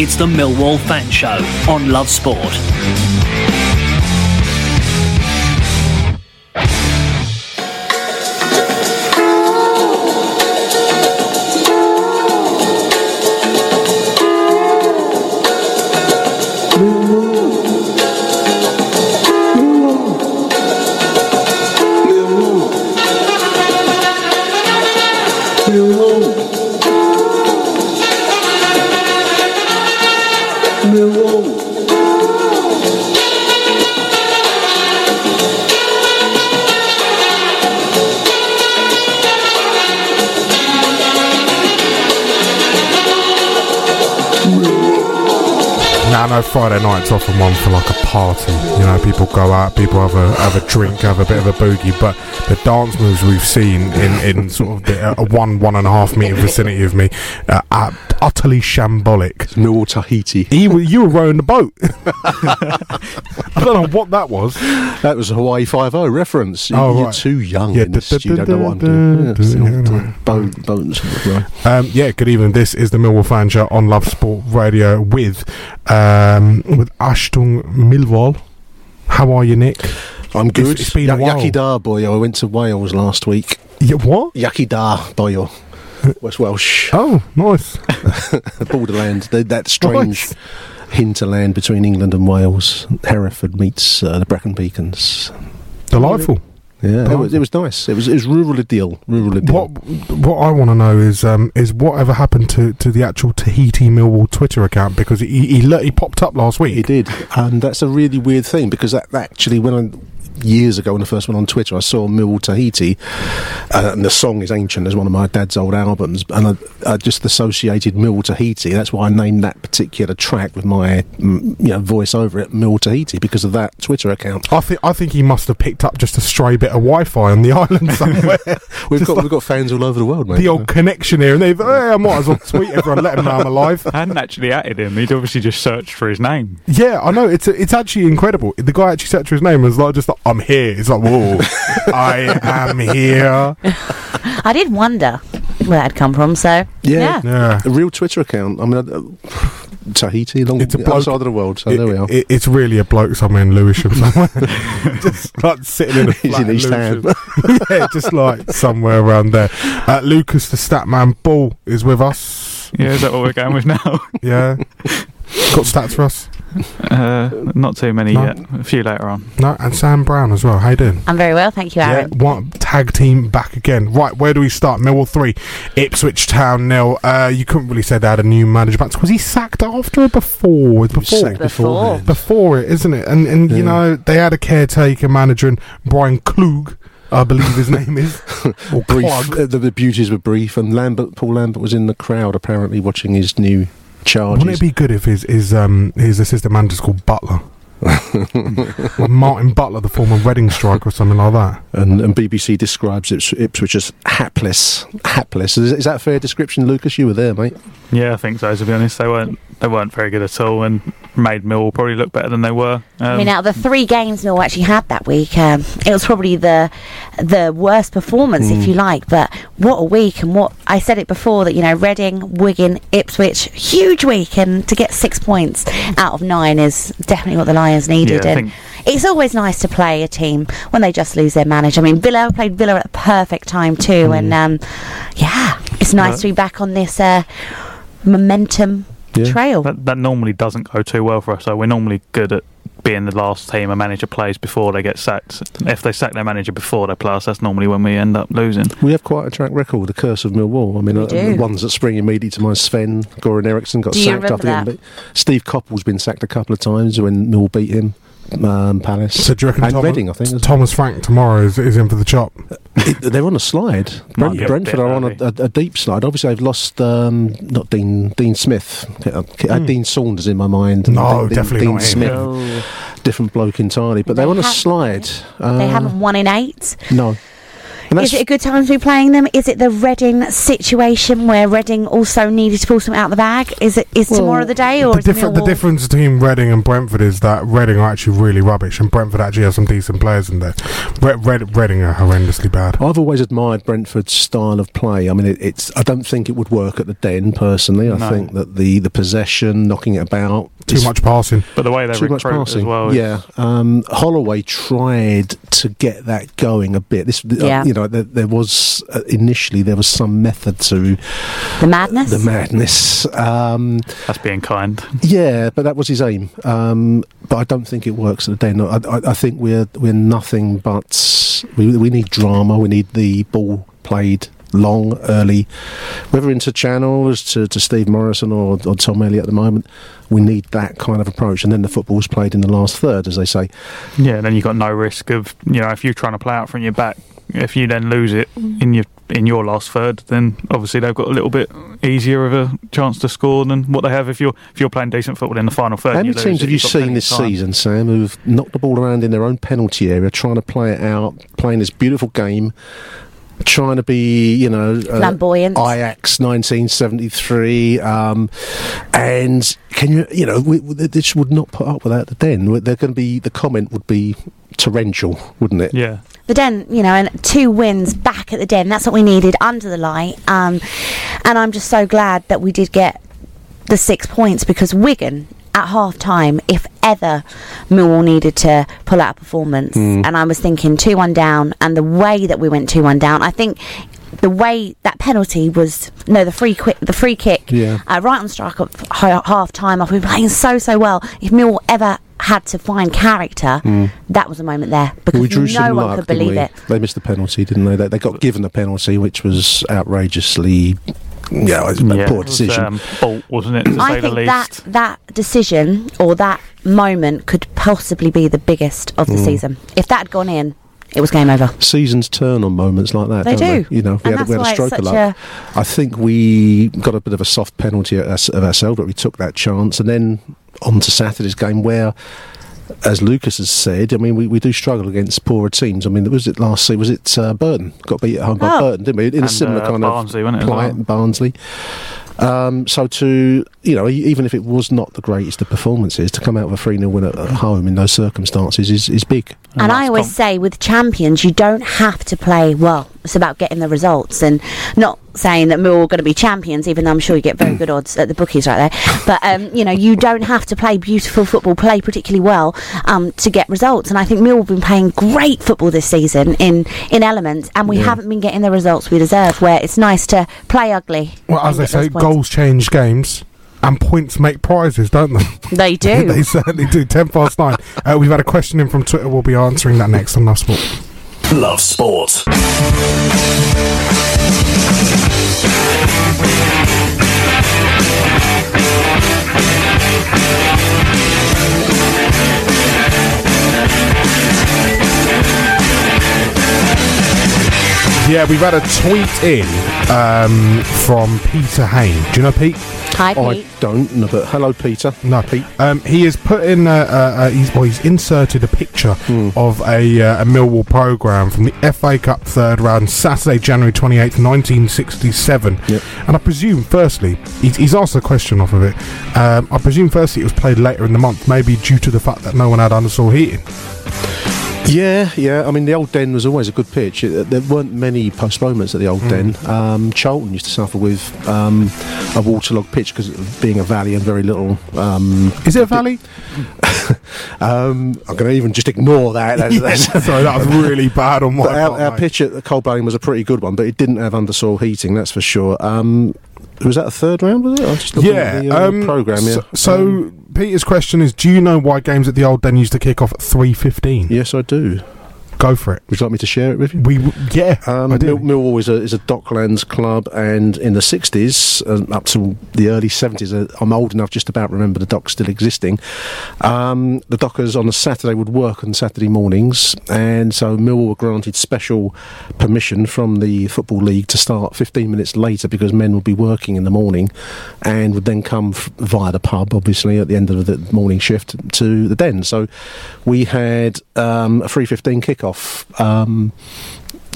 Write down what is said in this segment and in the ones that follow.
It's the Millwall Fan Show on Love Sport. I know Friday night's often one for like a party. You know, people go out, people have a have a drink, have a bit of a boogie. But the dance moves we've seen in, in sort of the, a one one and a half meter vicinity of me uh, are utterly shambolic. Millwall Tahiti. He, you were rowing the boat. I don't know what that was. That was a Hawaii Five O reference. Oh, You're right. too young Yeah, this. da- You don't know what I'm doing. Yeah, Yeah, old, uh, no. boat, boats. Um, yeah, good evening. This is the Millwall Fan Show on Love Sport Radio with um, with Ashton Millwall. How are you, Nick? I'm good. it's been a Ya- while. Yaki Dar boyo. I went to Wales last week. Yeah, what? Yaki Dar boyo. West Welsh. Oh, nice. Borderland. That strange Nice. hinterland between England and Wales. Hereford meets uh, the Brecon Beacons. Delightful. Yeah, it was, it was nice. It was it was rural idyll. Rural idyll. What what I want to know is um, is whatever happened to, to the actual Tahiti Millwall Twitter account because he he, he popped up last week. He did, and that's a really weird thing because that actually when I years ago when I first went on Twitter, I saw Mill Tahiti, uh, and the song is ancient as one of my dad's old albums, and I, I just associated Mill Tahiti. That's why I named that particular track with my mm, you know voice over it, Mill Tahiti, because of that Twitter account. I think I think he must have picked up just a stray bit of Wi-Fi on the island somewhere. We've Just got like we've got fans all over the world, mate. the old connection here, and they've hey, I might as well tweet everyone, let them know I'm alive. I hadn't actually added him. He'd obviously just searched for his name. Yeah, I know. It's it's actually incredible. The guy actually searched for his name and was like, just like, I'm here. It's like, whoa, I am here. I did wonder where that'd come from. So Yeah. yeah, Yeah. a real Twitter account. I mean, uh, Tahiti, long It's a the other bloke- side of the world. So It- there we are. it- it's really a bloke somewhere in Lewisham somewhere. just like sitting in a He's flat in East Ham. Lewisham. yeah, just like somewhere around there. Uh, Lucas the Statman Bull is with us. Yeah, is that what we're going with now? Yeah. Got stats for us? Uh, not too many No. yet. A few later on. No, and Sam Brown as well. How you doing? I'm very well, thank you, Aaron. Yeah, one tag team back again. Right, where do we start? Millwall three, Ipswich Town nil. Uh, you couldn't really say they had a new manager, but was he sacked after or before? Before, sacked Before. before it, isn't it? And and you know they had a caretaker manager, and Bryan Klug, I believe his name is, or brief. Uh, the, the beauties were brief, and Lambert, Paul Lambert, was in the crowd apparently watching his new charges. Wouldn't it be good if his his um his assistant manager's called Butler? Like Martin Butler, the former Reading striker, or something like that. and, and BBC describes Ips- Ipswich as hapless. Hapless. Is, is that a fair description, Lucas? You were there, mate. Yeah, I think so. To be honest, they weren't they weren't very good at all, and made Mill probably look better than they were. Um, I mean, out of the three games Mill actually had that week, um, it was probably the the worst performance, if you like. But what a week! And what I said it before that you know, Reading, Wigan, Ipswich, huge week, and to get six points out of nine is definitely what the Lions needed. Yeah, and it's always nice to play a team when they just lose their manager. I mean, Villa played Villa at the perfect time too, and um, yeah, it's nice Right. to be back on this uh, momentum Yeah. trail. that, that normally doesn't go too well for us. So we're normally good at being the last team a manager plays before they get sacked. If they sack their manager before they play us, that's normally when we end up losing. We have quite a track record, the curse of Millwall. I mean, uh, do. the ones that spring immediately to mind, Sven, Goran Eriksson got Do sacked remember after that? him. Steve Coppell's been sacked a couple of times when Mill beat him, um, Palace. So do you reckon and Thomas, Reading, I think. as Thomas Frank tomorrow is, is in for the chop? It- they're on a slide. Might Brent, be a Brentford bit are on a, a, a deep slide. Obviously, they've lost um, not Dean Dean Smith. I had Dean Saunders in my mind. No, Dean, definitely Dean not him. Smith, Oh. different bloke entirely. But They they're on a have- slide. Uh, They haven't won in eight. No. And Is it a good time to be playing them? Is it the Reading situation where Reading also needed to pull something out of the bag? Is it is Well, tomorrow the day or The, is different, the difference between Reading and Brentford is that Reading are actually really rubbish, and Brentford actually have some decent players in there. Red, Red, Reading are horrendously bad. I've always admired Brentford's style of play. I mean, it, it's. I don't think it would work at the Den personally. I No. think that the the possession, knocking it about, Too much passing. But the way they too much passing. as well, yeah, um, Holloway tried to get that going a bit. This, uh, Yeah. you know, there, there was uh, initially there was some method to the madness? the madness. Um, that's being kind. yeah, but that was his aim. Um, but I don't think it works at the Den. I, I, I think we're we're nothing but we, we need drama. We need the ball played long, early, whether into channels to, to Steve Morrison or, or Tom Elliott at the moment. We need that kind of approach, and then the football's played in the last third, as they say. Yeah, then you've got no risk of you know if you're trying to play out from your back, if you then lose it in your in your last third, then obviously they've got a little bit easier of a chance to score than what they have if you're if you're playing decent football in the final third. How many teams have you seen this time. season, Sam, who've knocked the ball around in their own penalty area, trying to play it out, playing this beautiful game, trying to be, you know, uh, Flamboyant. Ajax 1973, um, and can you, you know, we, we, this would not put up without the Den. They're going to be the comment would be torrential, wouldn't it? Yeah, the Den, you know, and two wins back at the Den. That's what we needed under the light. Um, and I'm just so glad that we did get the six points because Wigan at half time, if ever Millwall needed to pull out a performance, and I was thinking 2 1 down, and the way that we went 2 1 down, I think. The way that penalty was, no, the free quick, the free kick, Yeah. uh, right on strike ha- half time. I've been playing so so well. If Millwall ever had to find character, that was a moment there because we no one luck, could believe it. They missed the penalty, didn't they? They, they got given a penalty, which was outrageously, yeah, it was a yeah, poor it was, decision. um, bolt, wasn't it? To say I the think least. that that decision or that moment could possibly be the biggest of the Mm. season. If that had gone in, it was game over. seasons turn on moments like that. They don't do. They? You know, we And had, we had a stroke of luck. I think we got a bit of a soft penalty of ourselves, but we took that chance, and then on to Saturday's game where. As Lucas has said, I mean, we, we do struggle against poorer teams. I mean, was it last season? Was it uh, Burton? Got beat at home by Oh. Burton, didn't we? In a similar uh, kind Barnsley, of wasn't it, as plight, well? Barnsley. Um, so to you know, e- even if it was not the greatest of performances, to come out with a three 0 win at, at home in those circumstances is, is big. And I always com- say with champions, you don't have to play well. It's about getting the results and not saying that we're all going to be champions, even though I'm sure you get very good odds at the bookies right there. But, um, you know, you don't have to play beautiful football, play particularly well um, to get results. And I think Mill have been playing great football this season in, in elements, and we haven't been getting the results we deserve, where it's nice to play ugly. Well, as they say, goals change games. And points make prizes, don't they? They do. they certainly do. Ten past nine. Uh, we've had a question in from Twitter. We'll be answering that next on Love Sport. Love Sport. Yeah, we've had a tweet in um, from Peter Hain. Do you know Pete? Hi, Pete. I don't know, but hello, Peter. No, Pete. Um, he has put in. Uh, uh, uh, he's, well, he's inserted a picture of a, uh, a Millwall program from the FA Cup third round, Saturday, January twenty eighth, nineteen sixty seven. Yep. And I presume, firstly, he's, he's asked a question off of it. Um, I presume, firstly, it was played later in the month, maybe due to the fact that no one had undersoil heating. Yeah, yeah. I mean, the old Den was always a good pitch. It, there weren't many postponements at the old Den. Um, Charlton used to suffer with um, a waterlogged pitch because being a valley and very little. Um, Is it a valley? um, I'm going to even just ignore that. That's, that's, Sorry, that was really bad on my But our, part, our mate. pitch at Cold Blow Lane was a pretty good one, but it didn't have undersoil heating, that's for sure. Um, was that a third round, was it? I was just looking Yeah, at the uh, um, programme, yeah. So, so Peter's question is: Do you know why games at the old Den used to kick off at three fifteen? Yes, I do. Go for it. Would you like me to share it with you? We yeah, Um. Mill- Millwall is a, is a Docklands club, and in the 60s, uh, up to the early 70s, uh, I'm old enough just about remember the Docks still existing. Um, the dockers on a Saturday would work on Saturday mornings, and so Millwall were granted special permission from the Football League to start 15 minutes later because men would be working in the morning and would then come f- via the pub, obviously, at the end of the morning shift to the den. So we had um, a 3.15 kickoff. Um,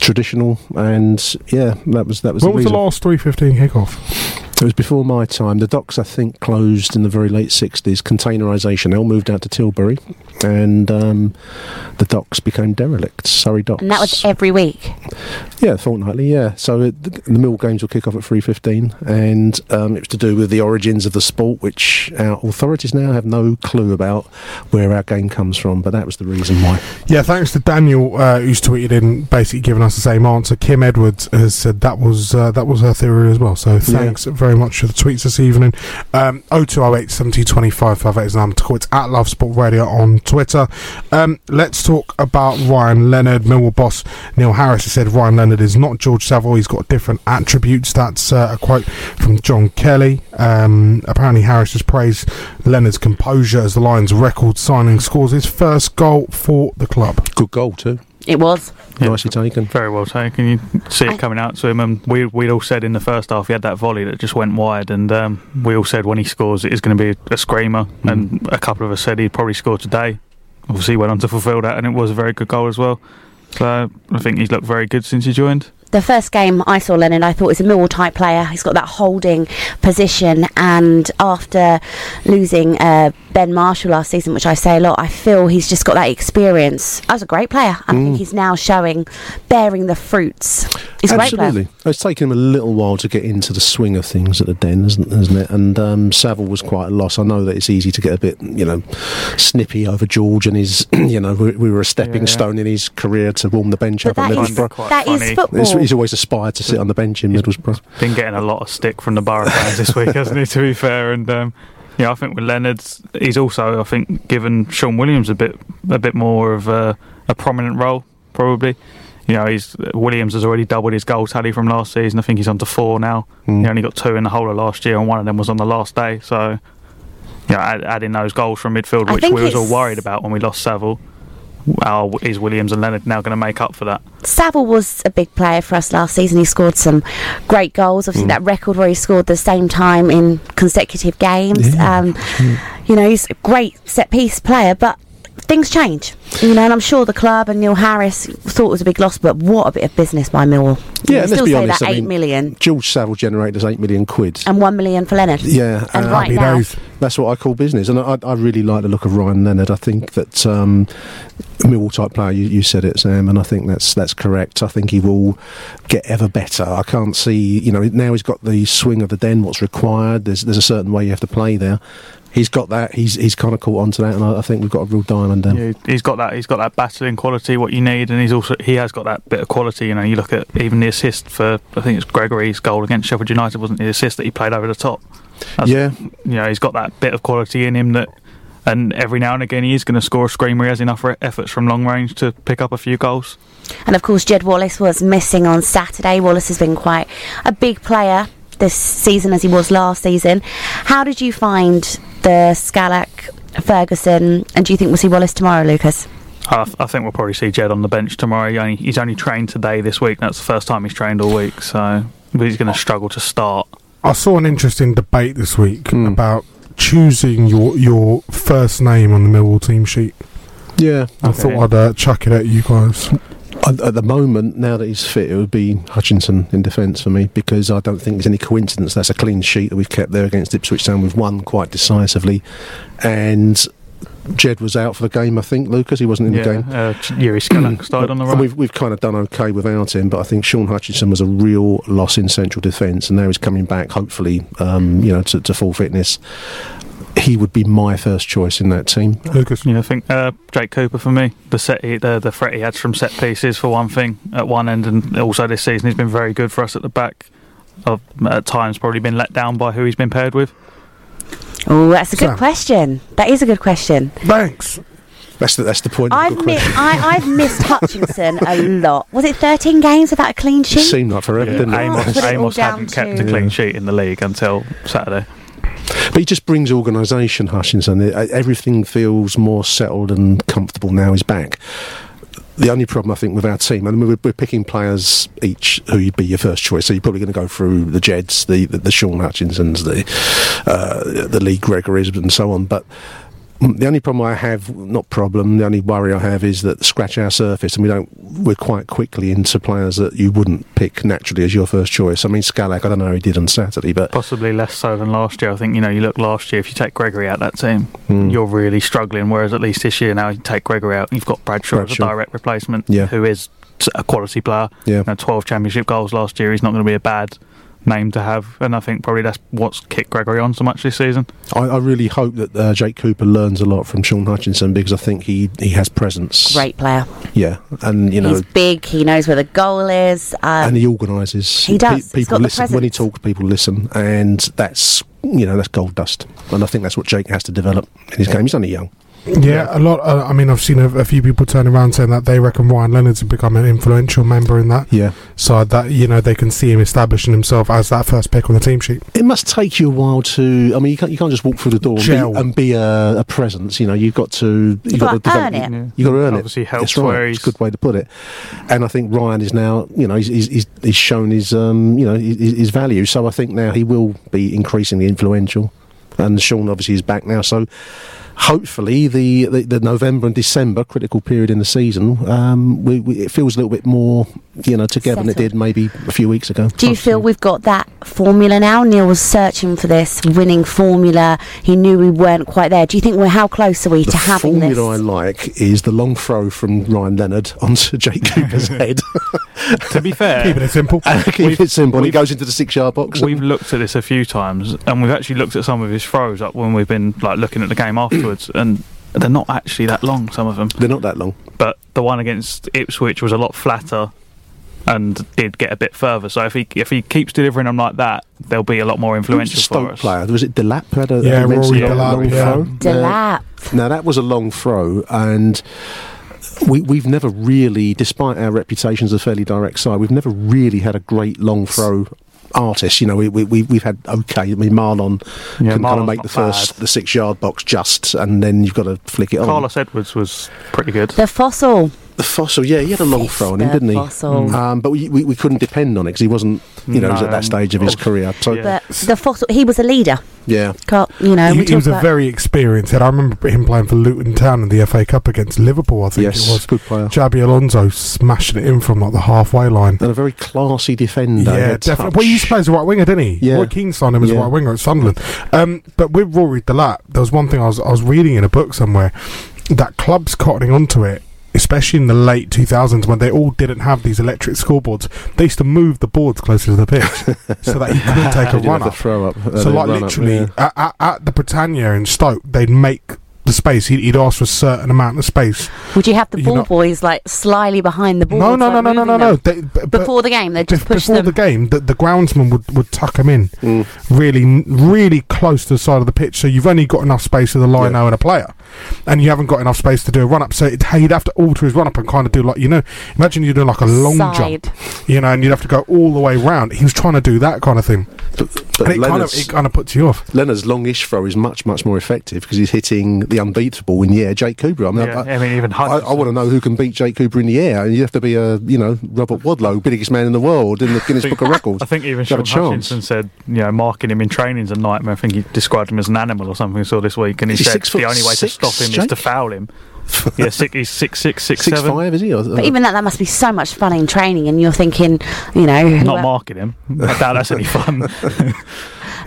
traditional and yeah that was that was When the was the last three fifteen kickoff? It was before my time. The docks I think closed in the very late 60s containerisation they all moved out to Tilbury and um, the docks became derelict Surrey docks. And that was every week. yeah fortnightly yeah. So it, the, the mill games will kick off at 3.15 and um, it was to do with the origins of the sport which our authorities now have no clue about where our game comes from but that was the reason why. Yeah, thanks to Daniel uh, who's tweeted in, basically giving us the same answer. Kim Edwards has said that was uh, that was her theory as well. So thanks very much for the tweets this evening. Um, 0208 70 25 58 is the number to call. It's at Love Sport Radio on Twitter. Um, let's talk about Ryan Leonard. Millwall boss Neil Harris has said Ryan Leonard is not George Saville. He's got different attributes. That's uh, a quote from John Kelly. Um, apparently, Harris has praised Leonard's composure as the Lions' record signing scores his first goal for the club. good goal too It was. Yeah. nicely taken Very well taken. You see it coming out to him, and we we'd all said in the first half he had that volley that just went wide, and um, we all said when he scores it is going to be a screamer, and a couple of us said he'd probably score today. Obviously, he went on to fulfil that, and it was a very good goal as well. So I think he's looked very good since he joined. The first game I saw Leonard, I thought was a Millwall type player. He's got that holding position, and after losing uh, Ben Marshall last season, which I say a lot, I feel he's just got that experience. I was a great player, and I think he's now showing, bearing the fruits. He's a great. Absolutely. It's taken him a little while to get into the swing of things at the Den, isn't, isn't it? And um, Saville was quite a loss. I know that it's easy to get a bit, you know, snippy over George and his, you know, we, we were a stepping Yeah. stone in his career to warm the bench But up at that is, Middlesbrough. Quite that is football. He's, he's always aspired to sit on the bench in Middlesbrough. Been getting a lot of stick from the Borough fans this week, hasn't he? To be fair, and um, yeah, I think with Leonard, he's also I think given Shaun Williams a bit a bit more of a, a prominent role probably. You know, he's Williams has already doubled his goal tally from last season. I think he's on to four now. Mm. He only got two in the whole of last year, and one of them was on the last day. So, you know, add, adding those goals from midfield, I which we was all worried about when we lost Saville. How is Williams and Leonard now going to make up for that? Saville was a big player for us last season. He scored some great goals. Mm. Obviously, that record where he scored the same time in consecutive games. Yeah, um, you know, he's a great set piece player, but things change. You know, and I'm sure the club and Neil Harris thought it was a big loss, but what a bit of business by Millwall. You Yeah, know, let's still be say honest, that I eight mean- million George Saville generated us 8 million quid. and one million for Leonard. Yeah, and uh, right Happy now, days. That's what I call business, and I, I really like the look of Ryan Leonard. I think that um, Millwall type player. You, you said it, Sam, and I think that's that's correct. I think he will get ever better. I can't see, you know, now he's got the swing of the den. What's required? There's there's a certain way you have to play there. He's got that. He's he's kind of caught on to that, and I, I think we've got a real diamond there. Yeah, he's got that. He's got that battling quality, what you need, and he's also he has got that bit of quality. You know, you look at even the assist for I think it's Gregory's goal against Sheffield United, wasn't the assist that he played over the top? That's- Yeah, you know, he's got that bit of quality in him that, and every now and again he is going to score a screamer. He has enough re- efforts from long range to pick up a few goals. And of course, Jed Wallace was missing on Saturday. Wallace has been quite a big player this season as he was last season. How did you find the Skalak, Ferguson, and do you think we'll see Wallace tomorrow, Lucas? I, th- I think we'll probably see Jed on the bench tomorrow. He only, he's only trained today this week. That's the first time he's trained all week, so he's going to oh. struggle to start. I saw an interesting debate this week Hmm. about choosing your your first name on the Millwall team sheet. Yeah, I Okay. thought I'd uh, chuck it at you guys. At, at the moment, now that he's fit, it would be Hutchinson in defence for me because I don't think there's any coincidence that's a clean sheet that we've kept there against Ipswich Town. We've won quite decisively, and Jed was out for the game. I think Lucas he wasn't in yeah, the game. uh, Yuri Skalak started on the And we've we've kind of done okay without him, but I think Shaun Hutchinson was a real loss in central defence, and now he's coming back, hopefully, um, you know, to, to full fitness. He would be my first choice in that team. Lucas. Yeah, I think uh, Jake Cooper for me. The set, he, the the threat he had from set pieces for one thing at one end, and also this season he's been very good for us at the back. I've at times probably been let down by who he's been paired with. Oh, that's a good Sam. question. That is a good question. Thanks. That's the that's the point. of a I've good mi- I, I've missed Hutchinson a lot. Was it 13 games without a clean sheet? It sheet? seemed like forever, didn't it? Amos, Put it all Amos down hadn't kept to- a clean sheet in the league until Saturday. But he just brings organisation, Hutchinson. Everything feels more settled and comfortable now he's back. The only problem I think with our team, and we're, we're picking players each who would be your first choice. So you're probably going to go through the Jeds, the the, the Shaun Hutchinsons, the uh, the Lee Gregorys, and so on. But the only problem I have, not problem, the only worry I have is that scratch our surface, and we don't. We're quite quickly into players that you wouldn't pick naturally as your first choice. I mean, Skalak, I don't know how he did on Saturday, but Possibly less so than last year. I think you know you look last year. If you take Gregory out that team, Hmm. you're really struggling. Whereas at least this year now you take Gregory out, you've got Bradshaw, as a direct replacement, Yeah. who is a quality player. yeah. You know, 12 championship goals last year. He's not going to be a bad name to have, and I think probably that's what's kicked Gregory on so much this season. I, I really hope that uh, Jake Cooper learns a lot from Shaun Hutchinson because I think he, he has presence. Great player. Yeah, and you know, He's big. He knows where the goal is. Um, and he organises. He does. He's people listen when he talks. People listen, and that's you know that's gold dust. And I think that's what Jake has to develop in his game. He's only young. Yeah, a lot. Uh, I mean, I've seen a, a few people turn around saying that they reckon Ryan Leonard's have become an influential member in that Yeah, side. That you know they can see him establishing himself as that first pick on the team sheet. it must take you a while to. I mean, you can't you can't just walk through the door and be, and be a, a presence. You know, you've got to you've gotta got to earn it. Yeah. You got to earn it. Obviously it. helps That's right. where It's a he's- good way to put it. And I think Ryan is now, you know, he's he's, he's, he's shown his, um, you know, his, his value. So I think now he will be increasingly influential. And Sean obviously is back now. So hopefully the, the, the November and December critical period in the season, um, we, we, it feels a little bit more, you know, together than it did maybe a few weeks ago. Do you feel we've got that formula now? Neil was searching for this winning formula. He knew we weren't quite there. Do you think we're how close are we The to having this? formula I like is the long throw from Ryan Leonard onto Jake Cooper's head. to be fair, Keeping it simple. Keep it simple. He we've- goes into the six yard box. We've looked at this a few times, and we've actually looked at some of his throws up when we've been like looking at the game afterwards, and they're not actually that long. Some of them, They're not that long. but the one against Ipswich was a lot flatter and did get a bit further. So if he if he keeps delivering them like that, they'll be a lot more Who was influential the for us. player? Was it Delap? who Had a, Yeah, a immensely Rory long, Delap, long yeah. throw? Delap. Now that was a long throw, and we, we've never really, despite our reputations as a fairly direct side, we've never really had a great long throw artist. You know, we, we, we- we've had okay. I mean, Marlon Yeah, can kind of make the first, bad. the six yard box just, and then you've got to flick it on. Carlos Edwards was pretty good. The fossil. The fossil, yeah, he had a long throw on him, didn't he? Fossil. Um, but we, we, we couldn't depend on it because he wasn't, you know, he was at that stage of his career. So, yeah. But the fossil. He was a leader. yeah. Can't, you know, he, he was a very experienced head. I remember him playing for Luton Town in the FA Cup against Liverpool. I think Yes, it was. good player. Xabi Alonso smashing it in from like the halfway line. And a very classy defender. Yeah, definitely. touch. Well, he used to play as a right winger, didn't he? Yeah. Roy Keane signed him as a right winger at Sunderland. Um, but with Rory Delap, there was one thing I was I was reading in a book somewhere that clubs cottoning onto it. Especially in the late 2000s when they all didn't have these electric scoreboards, they used to move the boards closer to the pitch so that he couldn't take a run up. throw up. So, like, run up, literally, yeah. at, at the Britannia in Stoke, they'd make the space. He'd, he'd ask for a certain amount of space. Would you have the ball know- boys like slyly behind the ball? No, no, no, no, no, no, no. They, b- Before the game, they just bef- push before them. the game, the, the groundsman would, would tuck him in Mm. really, really close to the side of the pitch. So you've only got enough space with a lino Yeah. and a player, and you haven't got enough space to do a run up. So it, he'd have to alter his run up and kind of do like you know, imagine you do like a long Side. jump, you know, and you'd have to go all the way round. He was trying to do that kind of thing. But But And it kind, of, it kind of puts you off. Leonard's longish throw is much, much more effective because he's hitting the unbeatable in the air, Jake Cooper. I mean, Yeah, I, I mean, even I, I want to know who can beat Jake Cooper in the air. And you have to be a, you know, Robert Wadlow, biggest man in the world in the Guinness Book of Records. I think even to Shaun. Hutchinson said, you know, marking him in training's a nightmare. I think he described him as an animal or something. I saw this week, and he he said the only way to stop him is to foul him. yeah, six, he's six six six Six seven. five, is he? Or, But even that, that must be so much fun in training, and you're thinking, you know, Not who- marking him. I doubt that's any fun.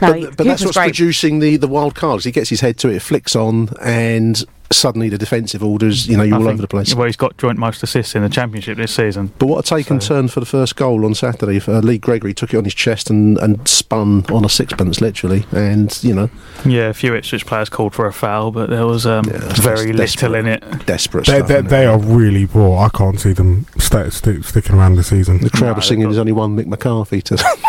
No, but, but that's what's great. producing the, the wild cards. He gets his head to it, it flicks on, and suddenly the defensive orders, you know, you're I all over the place. Well, he's got joint most assists in the championship this season. But what a take and turn for the first goal on Saturday. Uh, Lee Gregory took it on his chest and, and spun on a sixpence, literally. And, you know, Yeah, a few Ipswich players called for a foul, but there was um, Yeah, that's very little in desperate. it. desperate They, stuff. they, isn't it? they are really poor. I can't see them sta sti sticking around this season. the crowd No, was singing, they've there's got- only one Mick McCarthy to.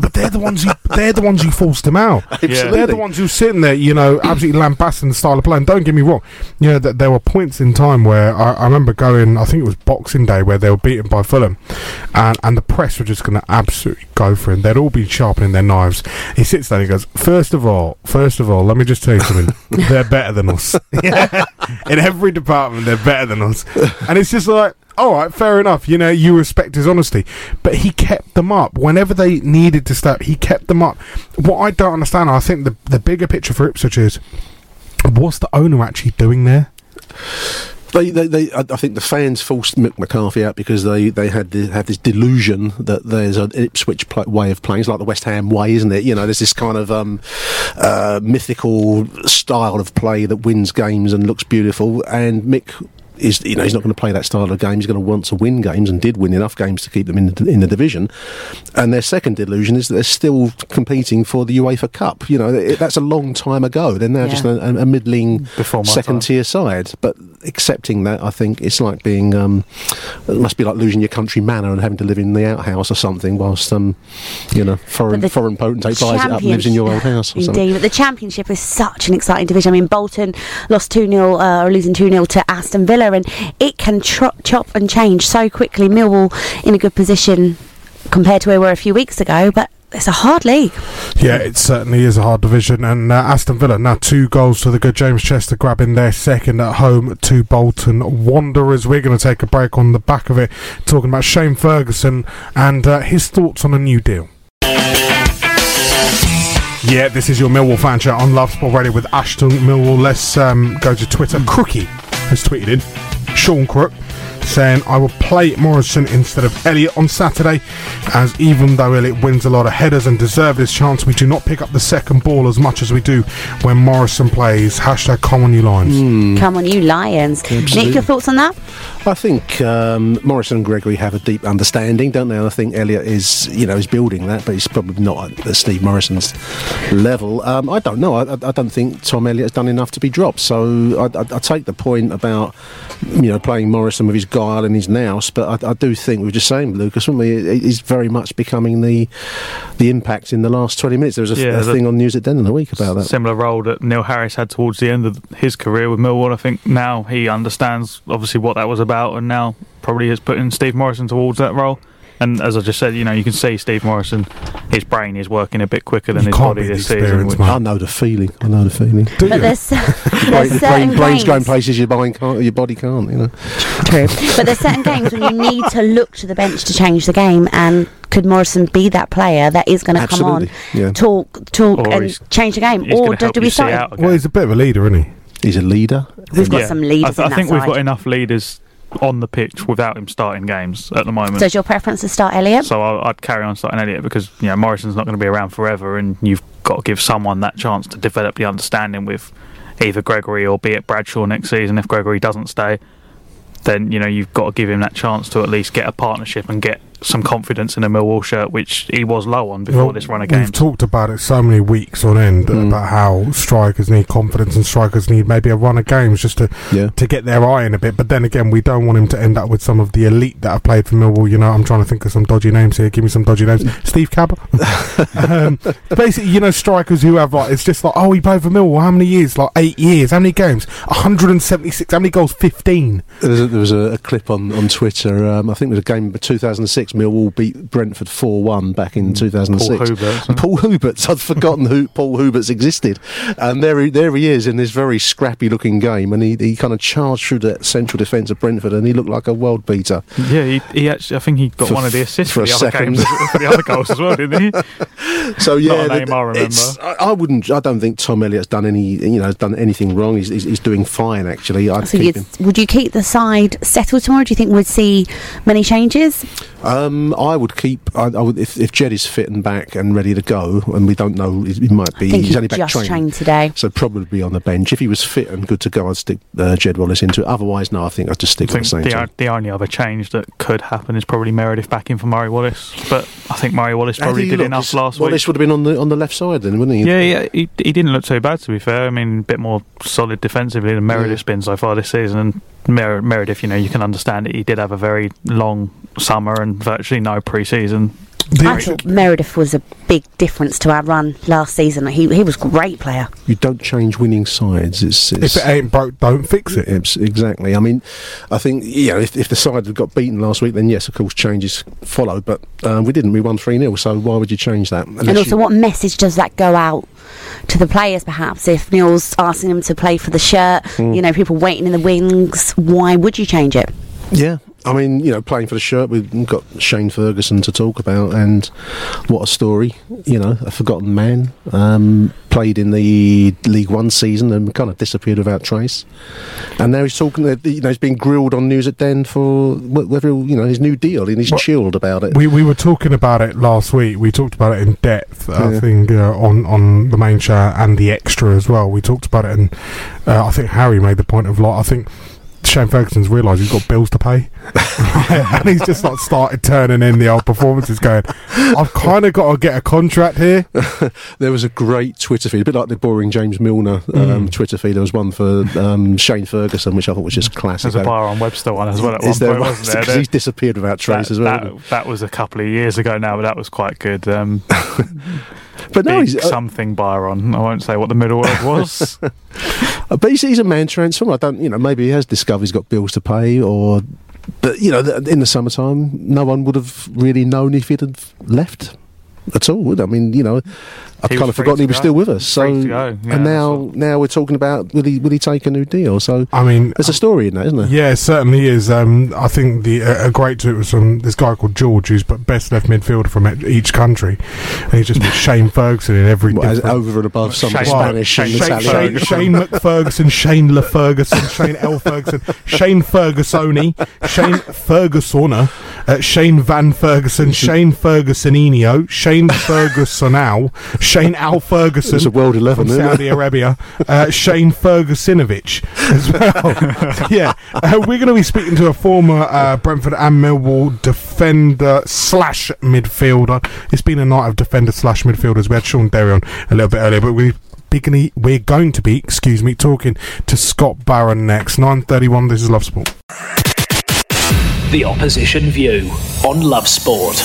But they're the ones who they're the ones who forced him out. Absolutely. They're the ones who sitting there, you know, absolutely lambasting the style of play. And don't get me wrong, you know, that there were points in time where I, I remember going, I think it was Boxing Day, where they were beaten by Fulham, and and the press were just going to absolutely go for him. They'd all been sharpening their knives. He sits there and he goes, first of all, first of all, let me just tell you something. they're better than us. in every department, they're better than us. And it's just like. All right, fair enough. You know, you respect his honesty, but he kept them up whenever they needed to start. He kept them up. What I don't understand, I think the the bigger picture for Ipswich is what's the owner actually doing there? They, they, they, I think the fans forced Mick McCarthy out because they, they had the, had this delusion that there's an Ipswich pl- way of playing. It's like the West Ham way, isn't it? You know, there's this kind of um, uh, mythical style of play that wins games and looks beautiful. And Mick is, you know, he's not going to play that style of game. He's going to want to win games and did win enough games to keep them in the, in the division. And their second delusion is that they're still competing for the UEFA Cup. You know, that's a long time ago. They're now Yeah. just a, a middling second tier side. But accepting that, I think it's like being, um, it must be like losing your country manor and having to live in the outhouse or something whilst, um, you know, foreign foreign potentate buys it up and lives in your old house or something. Indeed, but the Championship is such an exciting division. I mean, Bolton lost 2 0 uh, or losing 2 0 to Aston Villa, and it can tro- chop and change so quickly. Millwall in a good position compared to where we were a few weeks ago, but it's a hard league. Yeah, it certainly is a hard division. And uh, Aston Villa now two goals to the good James Chester grabbing their second at home to Bolton Wanderers. We're going to take a break on the back of it, talking about Shane Ferguson and uh, his thoughts on a new deal. Yeah, this is your Millwall fan chat on Love Sport Radio with Ashton Millwall. Let's um, go to Twitter. Crookie has tweeted in, Sean Crook, saying, I will play Morrison instead of Elliott on Saturday, as even though Elliott wins a lot of headers and deserves his chance, we do not pick up the second ball as much as we do when Morrison plays. Hashtag common new lines. Come on, you Lions. Nick, your thoughts on that? I think um, Morrison and Gregory have a deep understanding, don't they? And I think Elliott is, you know, is building that, but he's probably not at Steve Morrison's level. Um, I don't know. I, I I don't think Tom Elliott has done enough to be dropped. So I, I, I take the point about, you know, playing Morrison with his guile and his nous, but I, I do think we were just saying, Lucas, weren't we? It- He's very much becoming the the impact in the last 20 minutes. There was a, Yeah, a the- thing on News at Den in the week about that. Similar role that Neil Harris had towards the end of his career with Millwall. I think now he understands obviously what that was about, and now probably is putting Steve Morrison towards that role. And as I just said, you know, you can see Steve Morrison, his brain is working a bit quicker than You his can't body beat the this season. which- I know the feeling. I know the feeling. Do But you? there's, there's Brain, certain brain, brain's going places your, mind can't, your body can't, you know. True. But there's certain games when you need to look to the bench to change the game, and could Morrison be that player that is going to come on, yeah. talk, talk, Or and change the game? Or do, do we start? Well, he's a bit of a leader, isn't he? He's a leader. We've got Yeah. some leaders I, th- in I that think we've got enough leaders on the pitch without him starting games at the moment. So is your preference to start Elliott? So I- I'd carry on starting Elliott because you know Morrison's not going to be around forever, and you've got to give someone that chance to develop the understanding with either Gregory or be it Bradshaw next season. If Gregory doesn't stay, then you know you've got to give him that chance to at least get a partnership and get some confidence in a Millwall shirt, which he was low on before Well, this run of games. We've talked about it so many weeks on end Mm. about how strikers need confidence and strikers need maybe a run of games just to Yeah. to get their eye in a bit. But then again, we don't want him to end up with some of the elite that have played for Millwall. You know, I'm trying to think of some dodgy names here. Give me some dodgy names. Steve Cabot. um, basically, you know, strikers who have like it's just like, oh, he played for Millwall. How many years? Like eight years. How many games? 176. How many goals? 15. There was a, there was a, a clip on, on Twitter. Um, I think it was a game of 2006 2006, Millwall beat Brentford 4 1 back in 2006. Mm. Paul Huberts, And Paul Huberts, I'd forgotten who Paul Huberts existed. And there he, there he is in this very scrappy looking game, and he, he kind of charged through the central defence of Brentford, and he looked like a world beater. Yeah, he, he actually. I think he got For- one of the assists for for, the other second. games, for the other goals as well, didn't he? So yeah, a the- name I remember. it's- I, I wouldn't. I don't think Tom Elliott's done any. You know, done anything wrong. He's, he's, he's doing fine actually. I'd So keep him. would you keep the side settled tomorrow? Do you think we'd see many changes? Um, I would keep. I, I would if, if Jed is fit and back and ready to go, and we don't know, he he might be. I think he's he only back just training. trained today. So probably on the bench. If he was fit and good to go, I'd stick uh, Jed Wallace into it. Otherwise, no, I think I'd just stick I with the same the, team. the only other change that could happen is probably Meredith back in for Murray Wallace. But I think Murray Wallace probably did look? enough last well, week. this would have been on the on the left side then, wouldn't he? Yeah, yeah, he, he didn't look too bad to be fair. I mean, a bit more solid defensively than Meredith's been so far this season. And Mer- Meredith, you know, you can understand it. He did have a very long summer and virtually no pre-season. I thought Meredith was a big difference to our run last season. He he was a great player. You don't change winning sides. It's, it's If it ain't broke, don't fix it. It's exactly. I mean, I think you know if, if the side had got beaten last week, then yes, of course, changes followed. But uh, we didn't. We won three 0 So why would you change that? and also, you- what message does that go out to the players? Perhaps if Neil's asking them to play for the shirt, Hmm. you know, people waiting in the wings. Why would you change it? Yeah, I mean, you know, playing for the shirt, we've got Shane Ferguson to talk about, and what a story! You know, a forgotten man. Um, played in the League One season and kind of disappeared without trace. And now he's talking. uh, You know, he's been grilled on News at Den for wh- whether you know his new deal, and he's Well, chilled about it. We we were talking about it last week. We talked about it in depth. I think uh, on on the main show and the extra as well. We talked about it, and uh, I think Harry made the point of like I think. Shane Ferguson's realised he's got bills to pay, and he's just like started turning in the old performances, going, "I've kind of got to get a contract here." There was a great Twitter feed, a bit like the boring James Milner um, Mm. Twitter feed. There was one for um, Shane Ferguson, which I thought was just classic. There's a bar on Webster one as well at Is one there point, one? wasn't there? He's disappeared without trace that, as well. that, that was a couple of years ago now, but that was quite good. Um, but no, big he's, uh, something Byron. I won't say what the middle word was. uh, but he's, he's a man transformer. I don't, you know, maybe he has discovered he's got bills to pay, or, but you know, in the summertime, no one would have really known if he'd have left at all. Would I mean, you know, I've kind of free forgotten he was go. still with us. So, Free to go, yeah, and now, that's now we're talking about will he will he take a new deal? So I mean, there's a story in that, isn't there? Yeah, it certainly is. Um, I think the uh, a great to it was from this guy called George, who's b- best left midfielder from e- each country, and he's just put Shane Ferguson in every What, as- different. over and above some Shane- Spanish Shane- Shane- Shane, Shane McFerguson, Shane La Ferguson, Shane L Ferguson, Shane Fergusoni, Shane Fergusona, uh, Shane Van Ferguson, Shane Fergusoninho, Shane Fergusonal, Shane Al Ferguson. It's a world eleven, from? Saudi Arabia, uh, Shane Fergusonovich as well. yeah, uh, we're going to be speaking to a former uh, Brentford and Millwall defender slash midfielder. It's been a night of defender slash midfielders. We had Shaun Derry on a little bit earlier, but we. Beginning, we're going to be, excuse me, talking to Scott Barron next. 9.31, this is Love Sport. The Opposition View on Love Sport.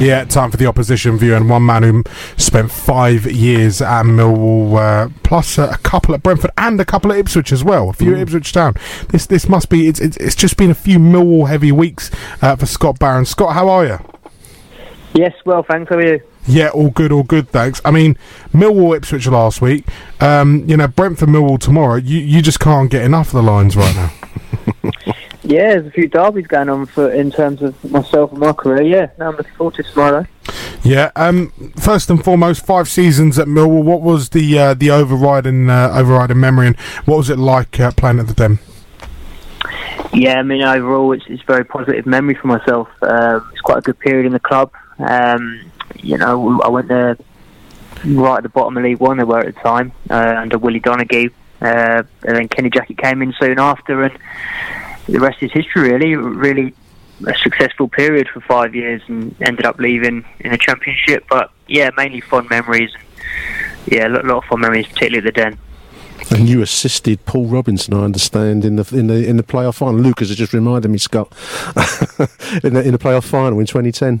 Yeah, time for the opposition view, and one man who spent five years at Millwall, uh, plus uh, a couple at Brentford and a couple at Ipswich as well. A few at Ipswich Town. This this must be. It's it's, it's just been a few Millwall heavy weeks uh, for Scott Barron. Scott, how are you? Yes, well, thanks. How are you? Yeah, all good, all good. Thanks. I mean, Millwall Ipswich last week. Um, you know, Brentford Millwall tomorrow. You you just can't get enough of the lines right now. Yeah, there's a few derbies going on for in terms of myself and my career. Yeah, no, I'm looking forward to tomorrow. Yeah. Um. First and foremost, five seasons at Millwall. What was the uh, the overriding uh, overriding memory, and what was it like uh, playing at the Den? Yeah, I mean, overall, it's, it's a very positive memory for myself. Um, it's quite a good period in the club. Um, you know, I went there right at the bottom of League One. They were at the time uh, under Willie Donachie, uh, and then Kenny Jackett came in soon after, and the rest is history. Really, really a successful period for five years, and ended up leaving in the Championship. But yeah, mainly fond memories. Yeah, a lot, lot of fond memories, particularly at the Den. And you assisted Paul Robinson, I understand, in the in the in the playoff final. Lucas has just reminded me, Scott, in the in the playoff final in 2010.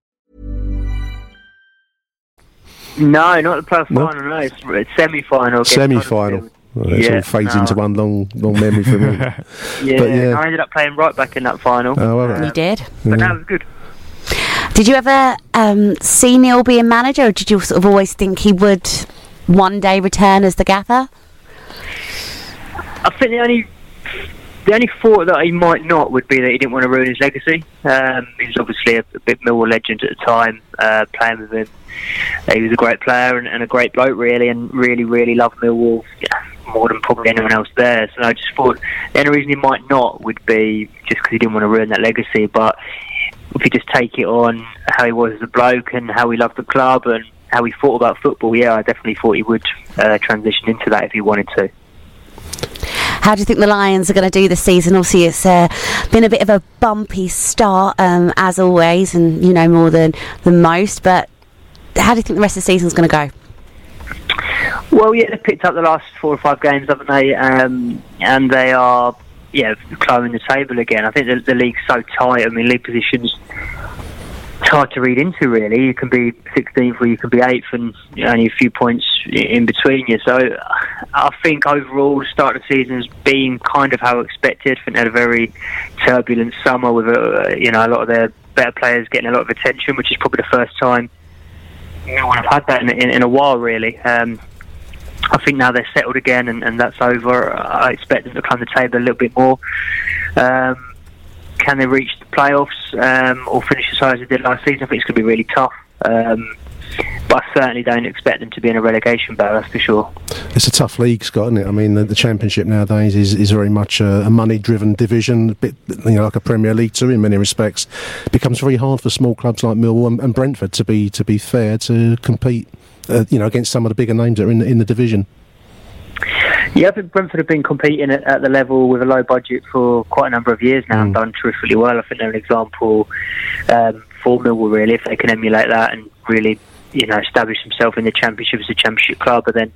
No, not the playoff No? final. No, it's, it's semi-final. against Semi-final. Well, it Yeah, all fades no. into one long, long memory for me. Yeah, But yeah. I ended up playing right back in that final. Oh, well, You did. But that was good. Did you ever um, see Neil being manager, or did you sort of always think he would one day return as the gaffer? I think the only the only thought that he might not would be that he didn't want to ruin his legacy. Um, he was obviously a, a bit Millwall legend at the time, uh, playing with him. He was a great player and, and a great bloke, really, and really, really loved Millwall yeah, more than probably anyone else there. So I just thought the only reason he might not would be just because he didn't want to ruin that legacy. But if you just take it on how he was as a bloke and how he loved the club and how he thought about football, yeah, I definitely thought he would uh, transition into that if he wanted to. How do you think the Lions are going to do this season? Obviously, it's uh, been a bit of a bumpy start, um, as always, and you know more than than most. But how do you think the rest of the season is going to go? Well, yeah, they've picked up the last four or five games, haven't they? Um, and they are, yeah, climbing the table again. I think the, the league's so tight. I mean, league positions hard to read into. Really, you can be 16th or you can be 8th, and only a few points in between you. So, I think overall, the start of the season has been kind of how expected. I think they had a very turbulent summer with, uh, you know, a lot of their better players getting a lot of attention, which is probably the first time no one have had that in, in, in a while, really. Um, I think now they're settled again and, and that's over. I expect them to climb the table a little bit more. Um, can they reach the playoffs um, or finish the as they did last season? I think it's going to be really tough. Um, but I certainly don't expect them to be in a relegation battle, that's for sure. It's a tough league, Scott, isn't it? I mean, the, the Championship nowadays is, is very much a, a money-driven division, a bit you know, like a Premier League too in many respects. It becomes very hard for small clubs like Millwall and, and Brentford to be to be fair to compete, uh, you know, against some of the bigger names that are in in the division. Yeah, I think Brentford have been competing at, at the level with a low budget for quite a number of years now and done terrifically well. I think they're an example um, for Millwall, really, if they can emulate that and really, you know, establish themselves in the Championship as a Championship club, but then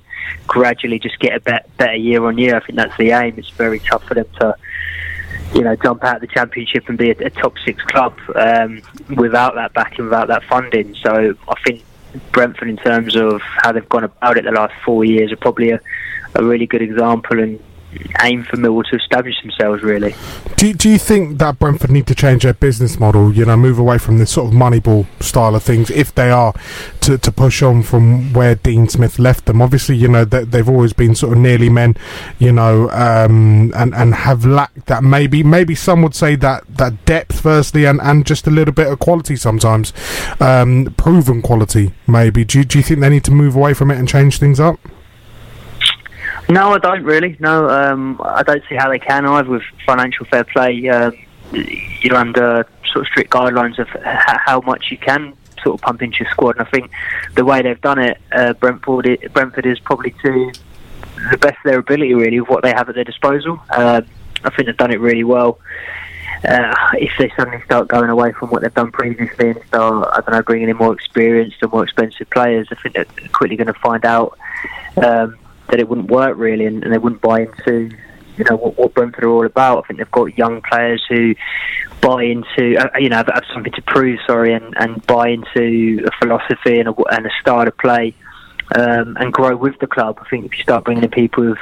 gradually just get a bet, better year on year. I think that's the aim. It's very tough for them to, you know, jump out of the Championship and be a, a top six club um, without that backing, without that funding. So I think Brentford, in terms of how they've gone about it the last four years, are probably a, a really good example and aim for Millwall to establish themselves, really. Do, do you think that Brentford need to change their business model? You know, move away from this sort of Moneyball style of things if they are to, to push on from where Dean Smith left them. Obviously, you know that they've always been sort of nearly men, you know, um, and and have lacked that. Maybe maybe some would say that that depth firstly, and, and just a little bit of quality sometimes, um, proven quality. Maybe. Do you, do you think they need to move away from it and change things up? No, I don't really. No, um, I don't see how they can either with financial fair play. Um, you're under sort of strict guidelines of how much you can sort of pump into your squad, and I think the way they've done it, uh, Brentford, it, Brentford is probably to the best of their ability, really, of what they have at their disposal. Um I think they've done it really well. uh, if they suddenly start going away from what they've done previously and start, I don't know, bringing in more experienced and more expensive players, I think they're quickly going to find out um, that it wouldn't work really, and, and they wouldn't buy into you know what, what Brentford are all about. I think they've got young players who buy into uh, you know have, have something to prove, sorry, and, and buy into a philosophy and a, and a style of play. Um, and grow with the club. I think if you start bringing in people with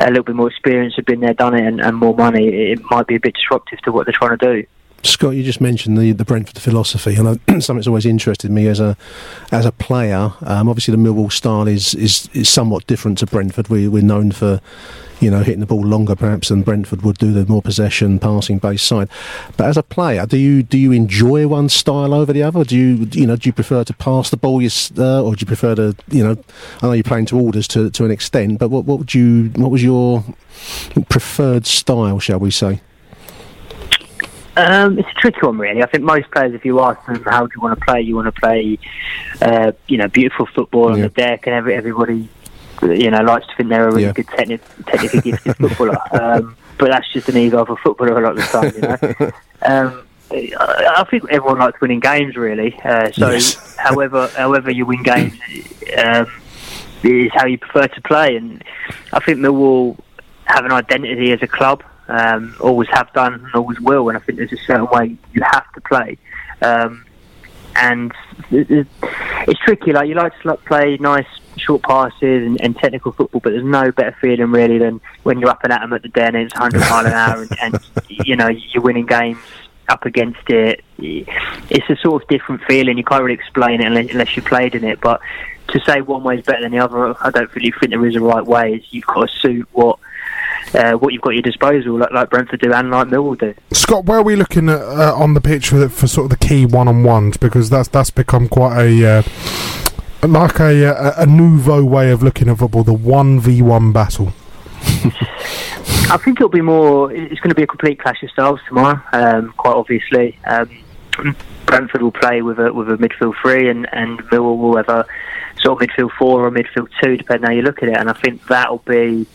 a little bit more experience, have been there, done it, and, and more money, it might be a bit disruptive to what they're trying to do. Scott, you just mentioned the, the Brentford philosophy, and something that's always interested me as a as a player. Um, obviously, the Millwall style is, is, is somewhat different to Brentford. We, we're known for you know, hitting the ball longer perhaps than Brentford would do the more possession, passing based side. But as a player, do you do you enjoy one style over the other? Do you you know do you prefer to pass the ball, uh, or do you prefer to you know? I know you're playing to orders to to an extent, but what what would you what was your preferred style, shall we say? Um, it's a tricky one, really. I think most players, if you ask them how do you want to play, you want to play, uh, you know, beautiful football on the deck, and every, everybody you know, likes to think they're a really yeah. good techni- technically gifted footballer. Um, but that's just an ego of a footballer a lot of the time, you know. Um, I think everyone likes winning games, really. Uh, so, yes. however, however you win games um, is how you prefer to play, and I think Millwall have an identity as a club. Um, always have done and always will, and I think there's a certain way you have to play. Um, and it's tricky. Like you like to play nice short passes and, and, technical football, but there's no better feeling really than when you're up and at them at the den and it's 100 mile an hour and, and you know you're winning games up against it. It's a sort of different feeling. You can't really explain it unless, unless you played in it. But to say one way is better than the other, I don't really think there is a right way. You've got to suit what uh, what you've got at your disposal, like, like Brentford do and like Millwall do. Scott, where are we looking at uh, on the pitch for, for sort of the key one on ones? Because that's that's become quite a uh, like a, a, a nouveau way of looking at football, the one v one battle. I think it'll be more. It's going to be a complete clash of styles tomorrow. Um, quite obviously, um, Brentford will play with a with a midfield three, and and Millwall will have a sort of midfield four or midfield two, depending how you look at it. And I think that'll be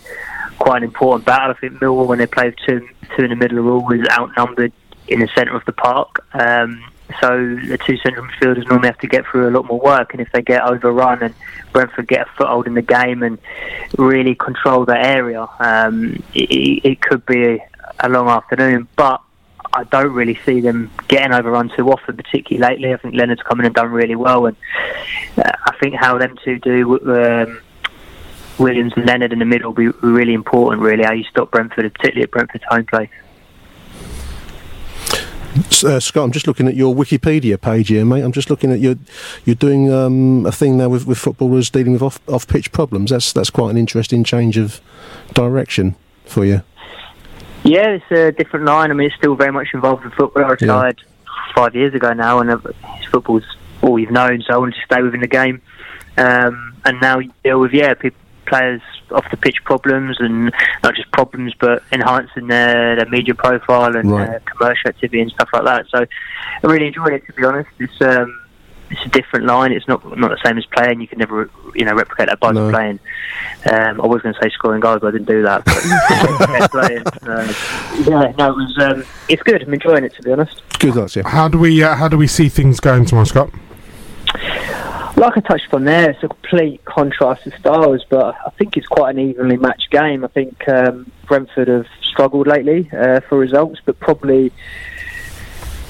quite an important battle. I think Millwall, when they play two two in the middle, are always outnumbered in the centre of the park. Um, so the two central midfielders normally have to get through a lot more work, and if they get overrun and Brentford get a foothold in the game and really control that area, um, it, it, could be a long afternoon. But I don't really see them getting overrun too often, particularly lately. I think Leonard's come in and done really well, and uh, I think how them two do. Um, Williams and Leonard in the middle will be really important, really, how you stop Brentford, particularly at Brentford's home place. Uh, Scott, I'm just looking at your Wikipedia page here, mate. I'm just looking at your you're doing um, a thing now with, with footballers dealing with off off pitch problems. That's that's quite an interesting change of direction for you. Yeah, it's a different line. I mean, it's still very much involved in football. I retired yeah. five years ago now, and uh, football's all you've known. So I wanted to stay within the game, um, and now you deal with yeah people players off the pitch problems and not just problems, but enhancing their, their media profile and right. uh, commercial activity and stuff like that. So I really enjoyed it. To be honest, it's um, it's a different line. It's not not the same as playing. You can never you know replicate that by no. playing. Um, I was going to say scoring goals, but I didn't do that. But playing, uh, yeah, no, it was. Um, it's good. I'm enjoying it. To be honest. Good, that's yeah. How do we uh, how do we see things going tomorrow, Scott? Like I touched on there, it's a complete contrast of styles, but I think it's quite an evenly matched game. I think um, Brentford have struggled lately uh, for results, but probably,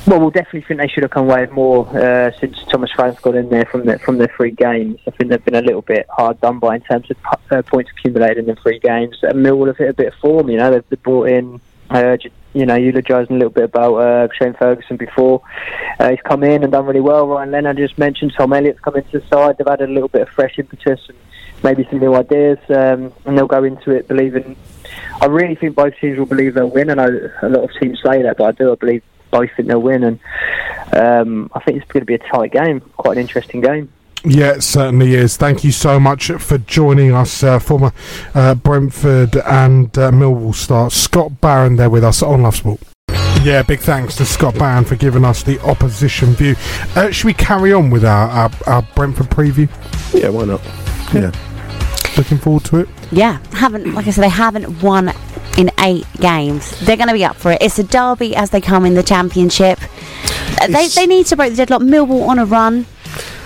well, we'll definitely think they should have come away with more uh, since Thomas Frank's got in there from the, from their three games. I think they've been a little bit hard done by in terms of uh, points accumulated in the three games. And Millwall have hit a bit of form, you know, they've, they've brought in uh, you know, eulogising a little bit about uh, Shane Ferguson before. Uh, he's come in and done really well. Ryan Leonard just mentioned Tom Elliott's come into the side. They've added a little bit of fresh impetus and maybe some new ideas, um, and they'll go into it believing. I really think both teams will believe they'll win. I know a lot of teams say that, but I do. I believe both think they'll win, and um, I think it's going to be a tight game, quite an interesting game. Yeah, it certainly is. Thank you so much for joining us, uh, former uh, Brentford and uh, Millwall star Scott Barron there with us on Love Sport. Yeah, big thanks to Scott Barron for giving us the opposition view. Uh, should we carry on with our, our, our Brentford preview? Yeah, why not? Yeah. Looking forward to it. Yeah, haven't like I said, they haven't won in eight games. They're going to be up for it. It's a derby as they come in the championship. Uh, They, they need to break the deadlock. Millwall on a run.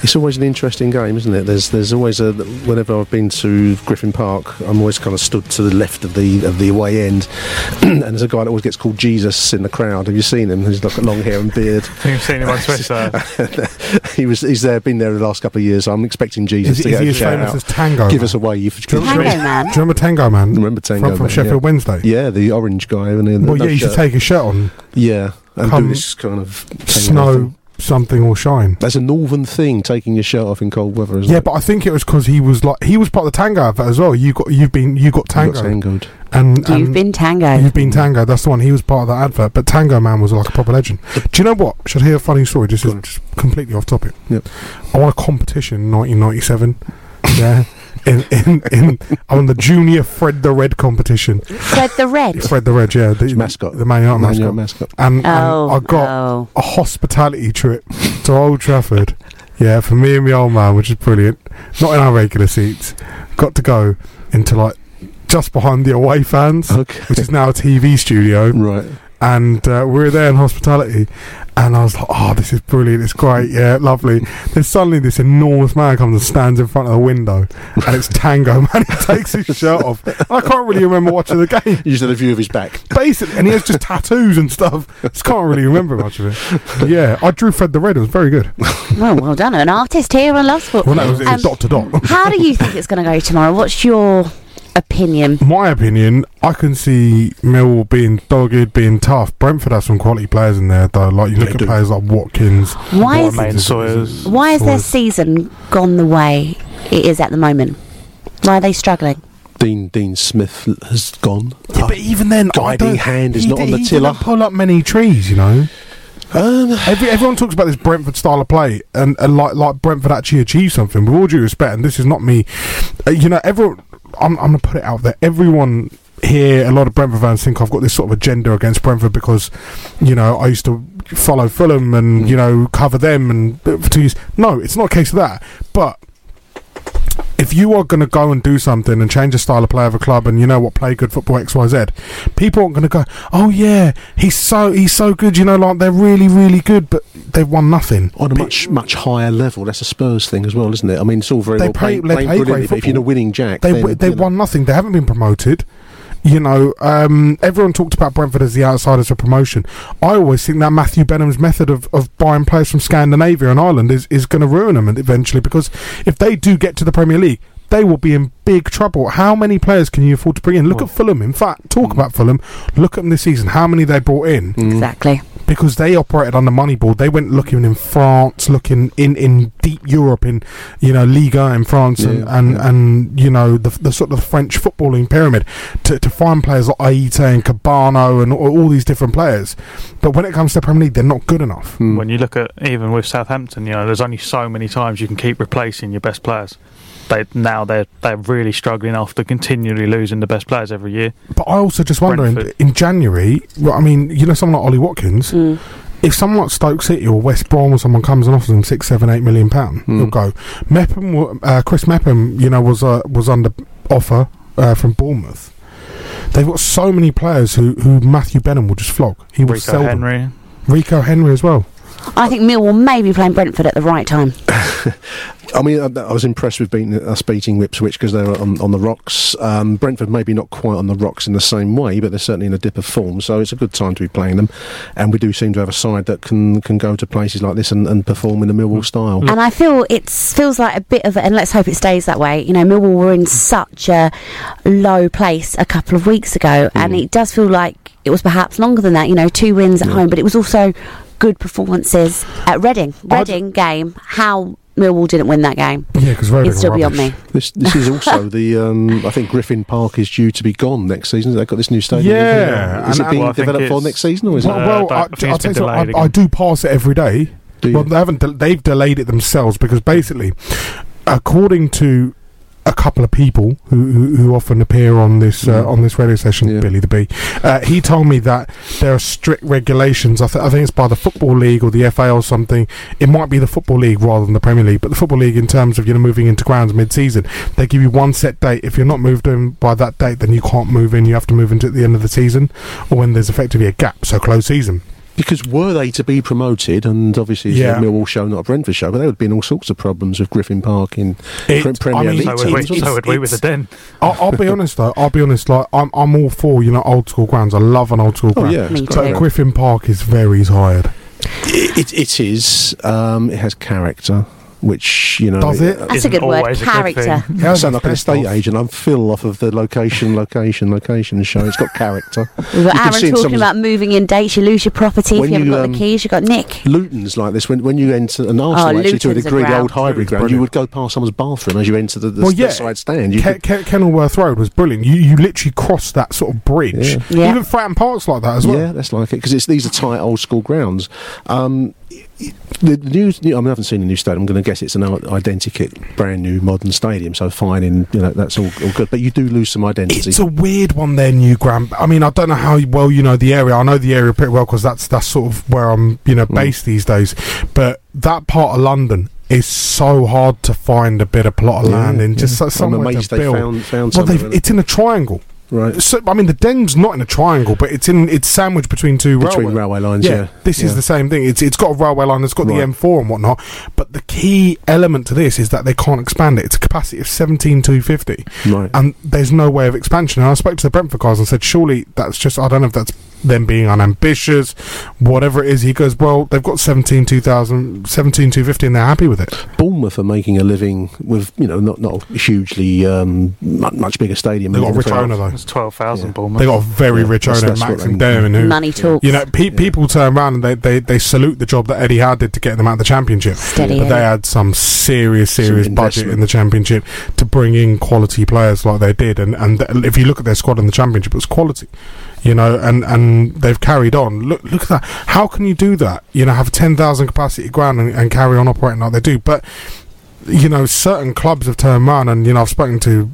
It's always an interesting game, isn't it? There's there's always a whenever I've been to Griffin Park, I'm always kind of stood to the left of the of the away end, and there's a guy that always gets called Jesus in the crowd. Have you seen him? He's got long hair and beard. I think I've seen him on Twitter. he was he's there been there the last couple of years. So I'm expecting Jesus Is, to is get he a as famous out. as Tango? Give Man? us a wave. Do you remember, Tango Man. Do you remember Tango Man? Remember Tango from, from Man, Sheffield yeah. Wednesday. Yeah, the orange guy. And the, Well, no yeah, he used to shirt. take his shirt on. Yeah, and Come do this kind of Snow everything. Something will shine. That's a northern thing, taking your shirt off in cold weather. Isn't Yeah, it? but I think it was because he was like he was part of the Tango advert as well. You got you've been you got Tango tangoed. and, You've been Tango. You've been Tango. That's the one. He was part of that advert. But Tango Man was like a proper legend. Do you know what? Should I hear a funny story? This Go is on. just completely off topic. Yep. I won a competition in 1997. yeah. In, in, in, I won the junior Fred the Red competition. Fred the Red. Fred the Red, yeah. The mascot. The Man United Man mascot. United mascot. And, and Oh, I got oh. a hospitality trip to Old Trafford. Yeah, for me and my old man, which is brilliant. Not in our regular seats. Got to go into like just behind the away fans, Okay. which is now a TV studio. Right. And uh, we were there in hospitality, and I was like, "Oh, this is brilliant! It's great, yeah, lovely." then suddenly, this enormous man comes and stands in front of the window, and it's Tango Man. He takes his shirt off. I can't really remember watching the game You just had a view of his back. basically, and he has just tattoos and stuff. Just can't really remember much of it. But yeah, I drew Fred the Red. It was very good. Well, well done. An artist here and loves football. Well, no, it was, it was Um, dot to dot. How do you think it's going to go tomorrow? What's your opinion? My opinion, I can see Mill being dogged, being tough. Brentford has some quality players in there, though. Like you look They at do. players like Watkins. Why is, Main Sawyers. why is their season gone the way it is at the moment? Why are they struggling? Dean Dean Smith has gone. Yeah, but even then, Guiding hand is not di- on the tiller. didn't pull up many trees, you know. Um, Every, everyone talks about this Brentford style of play, and, and like like Brentford actually achieved something. With all due respect, and this is not me, uh, you know, everyone. I'm, I'm gonna put it out there. Everyone here, a lot of Brentford fans think I've got this sort of agenda against Brentford because, you know, I used to follow Fulham and you know cover them and uh, for two years. No, it's not a case of that. But if you are going to go and do something and change the style of play of a club and you know what play good football X Y Z, people aren't going to go, oh yeah, he's so he's so good. You know, like they're really really good, but they've won nothing. on a much much higher level. That's a Spurs thing as well, isn't it? I mean, it's all very They well play- they playing play great if you're a winning jack, They then, w- they you know, won nothing. They haven't been promoted. You know, um, everyone talked about Brentford as the outsiders for promotion. I always think that Matthew Benham's method of, of buying players from Scandinavia and Ireland is, is going to ruin them eventually because if they do get to the Premier League, they will be in big trouble. How many players can you afford to bring in? Look Well- at Fulham. In fact, talk about Fulham. Look at them this season. How many they brought in? Exactly. Because they operated on the Moneyball. They went looking in France, looking in, in deep Europe, in you know Liga in France, and, Yeah, and, yeah. and you know the, the sort of French footballing pyramid to, to find players like Aite and Cabano and all, all these different players. But when it comes to Premier League, they're not good enough. Mm. When you look at even with Southampton, you know, there's only so many times you can keep replacing your best players. They now they're they're really struggling after continually losing the best players every year. But I also just wondering Brentford. in January. Well, I mean, you know, someone like Ollie Watkins. Mm. If someone like Stoke City or West Brom or someone comes and offers them six, seven, eight million pound, Hmm. he'll go. Mepham, uh, Chris Mepham, you know, was uh, was under offer uh, from Bournemouth. They've got so many players who, who Matthew Benham will just flog. He will Rico sell them. Henry. Rico Henry as well. I think Millwall may be playing Brentford at the right time. I mean, I, I was impressed with beating us beating Ipswich because they were on, on the rocks. Um, Brentford maybe not quite on the rocks in the same way, but they're certainly in a dip of form. So it's a good time to be playing them, and we do seem to have a side that can can go to places like this and, and perform in the Millwall style. And I feel it feels like a bit of, a, and let's hope it stays that way. You know, Millwall were in such a low place a couple of weeks ago, and Mm. it does feel like it was perhaps longer than that. You know, two wins at Yeah. home, but it was also good performances at Reading. I'd- Reading game, how Millwall didn't win that game Yeah, because Reading is still were beyond rubbish. me. This this is also the um, I think Griffin Park is due to be gone next season. They've got this new stadium. Yeah, is and- it being well, I developed for next season or is Well, it? Uh, well I I, don't I'll tell you something, I, I do pass it every day. Do you? Well, they haven't. Del- they've delayed it themselves because basically, according to a couple of people who, who, who often appear on this uh, on this radio station, Billy the Bee. Uh, he told me that there are strict regulations. I, th- I think it's by the football league or the FA or something. It might be the football league rather than the Premier League, but the football league in terms of you know moving into grounds mid-season, they give you one set date. If you're not moved in by that date, then you can't move in. You have to move into at the end of the season, or when there's effectively a gap, so close season. Because were they to be promoted, and obviously it's Yeah. a Millwall show, not a Brentford show, but there would have been all sorts of problems with Griffin Park in It- pre- Premier I mean, League So would teams. we, so it? would we with the den. I'll, I'll be honest though. I'll be honest. Like I'm, I'm all for you know old school grounds. I love an old school Oh, ground. yeah, Me But great. too. Griffin Park is very tired. It, it, it is. Um, it has character, which you know. Does it? That's a good word. always a good Character. thing. I sound like an estate agent. I'm Phil off of the location, location, location show. It's got character. We've got Aaron talking someone's- about moving in dates. You lose your property When if you haven't got um, the keys. You've got Nick. Luton's like this. When when you enter an Arsenal, actually to a degree, the ground. old Highbury Luton's ground, you would go past someone's bathroom as you enter the, the, Well, yeah. the yeah. side stand. You Ke- could- Ke- Kenilworth Road was brilliant. You you literally crossed that sort of bridge. Yeah. Yeah. Even Fratton Park's like that as well. Yeah, that's like it because it's these are tight old school grounds. Um, the new, new, I, mean, I haven't seen the new stadium. I'm going to guess it's an identical, brand new, modern stadium. So fine, in you know that's all, all good. But you do lose some identity. It's a weird one there, New Graham. I mean, I don't know how well you know the area. I know the area pretty well because that's that's sort of where I'm, you know, mm. based these days. But that part of London is so hard to find a bit of plot of Yeah, land in. yeah. Just I'm somewhere to they build. found- found well, somewhere they've- in it. it's in a triangle. Right So, I mean, the den's not in a triangle, but it's in it's sandwiched between two between railway. railway lines. Yeah, this yeah. is the same thing. It's it's got a railway line. It's got Right. the M4 and whatnot. But the key element to this is that they can't expand it. It's a capacity of seventeen two fifty, right. and there's no way of expansion. And I spoke to the Brentford guys and said, surely that's just I don't know if that's them being unambitious, whatever it is. He goes, well, they've got 17 2000, 17 250 and they're happy with it. Bournemouth are making a living with you know not not a hugely um, much, much bigger stadium. They got a than rich the- owner though. It's 12,000 Yeah. Bournemouth. They got a very Yeah, rich that's- owner, that's Maxim Demin, who Money talks. You know, pe- people turn around and they, they, they salute the job that Eddie Howe did to get them out of the championship. Steady but they had some serious, serious Some budget in the championship to bring in quality players like they did. And, and th- if you look at their squad in the championship, it was quality. You know, and, and they've carried on. Look look at that. How can you do that? You know, have a 10,000 capacity ground and, and carry on operating like they do. But, you know, certain clubs have turned around and, you know, I've spoken to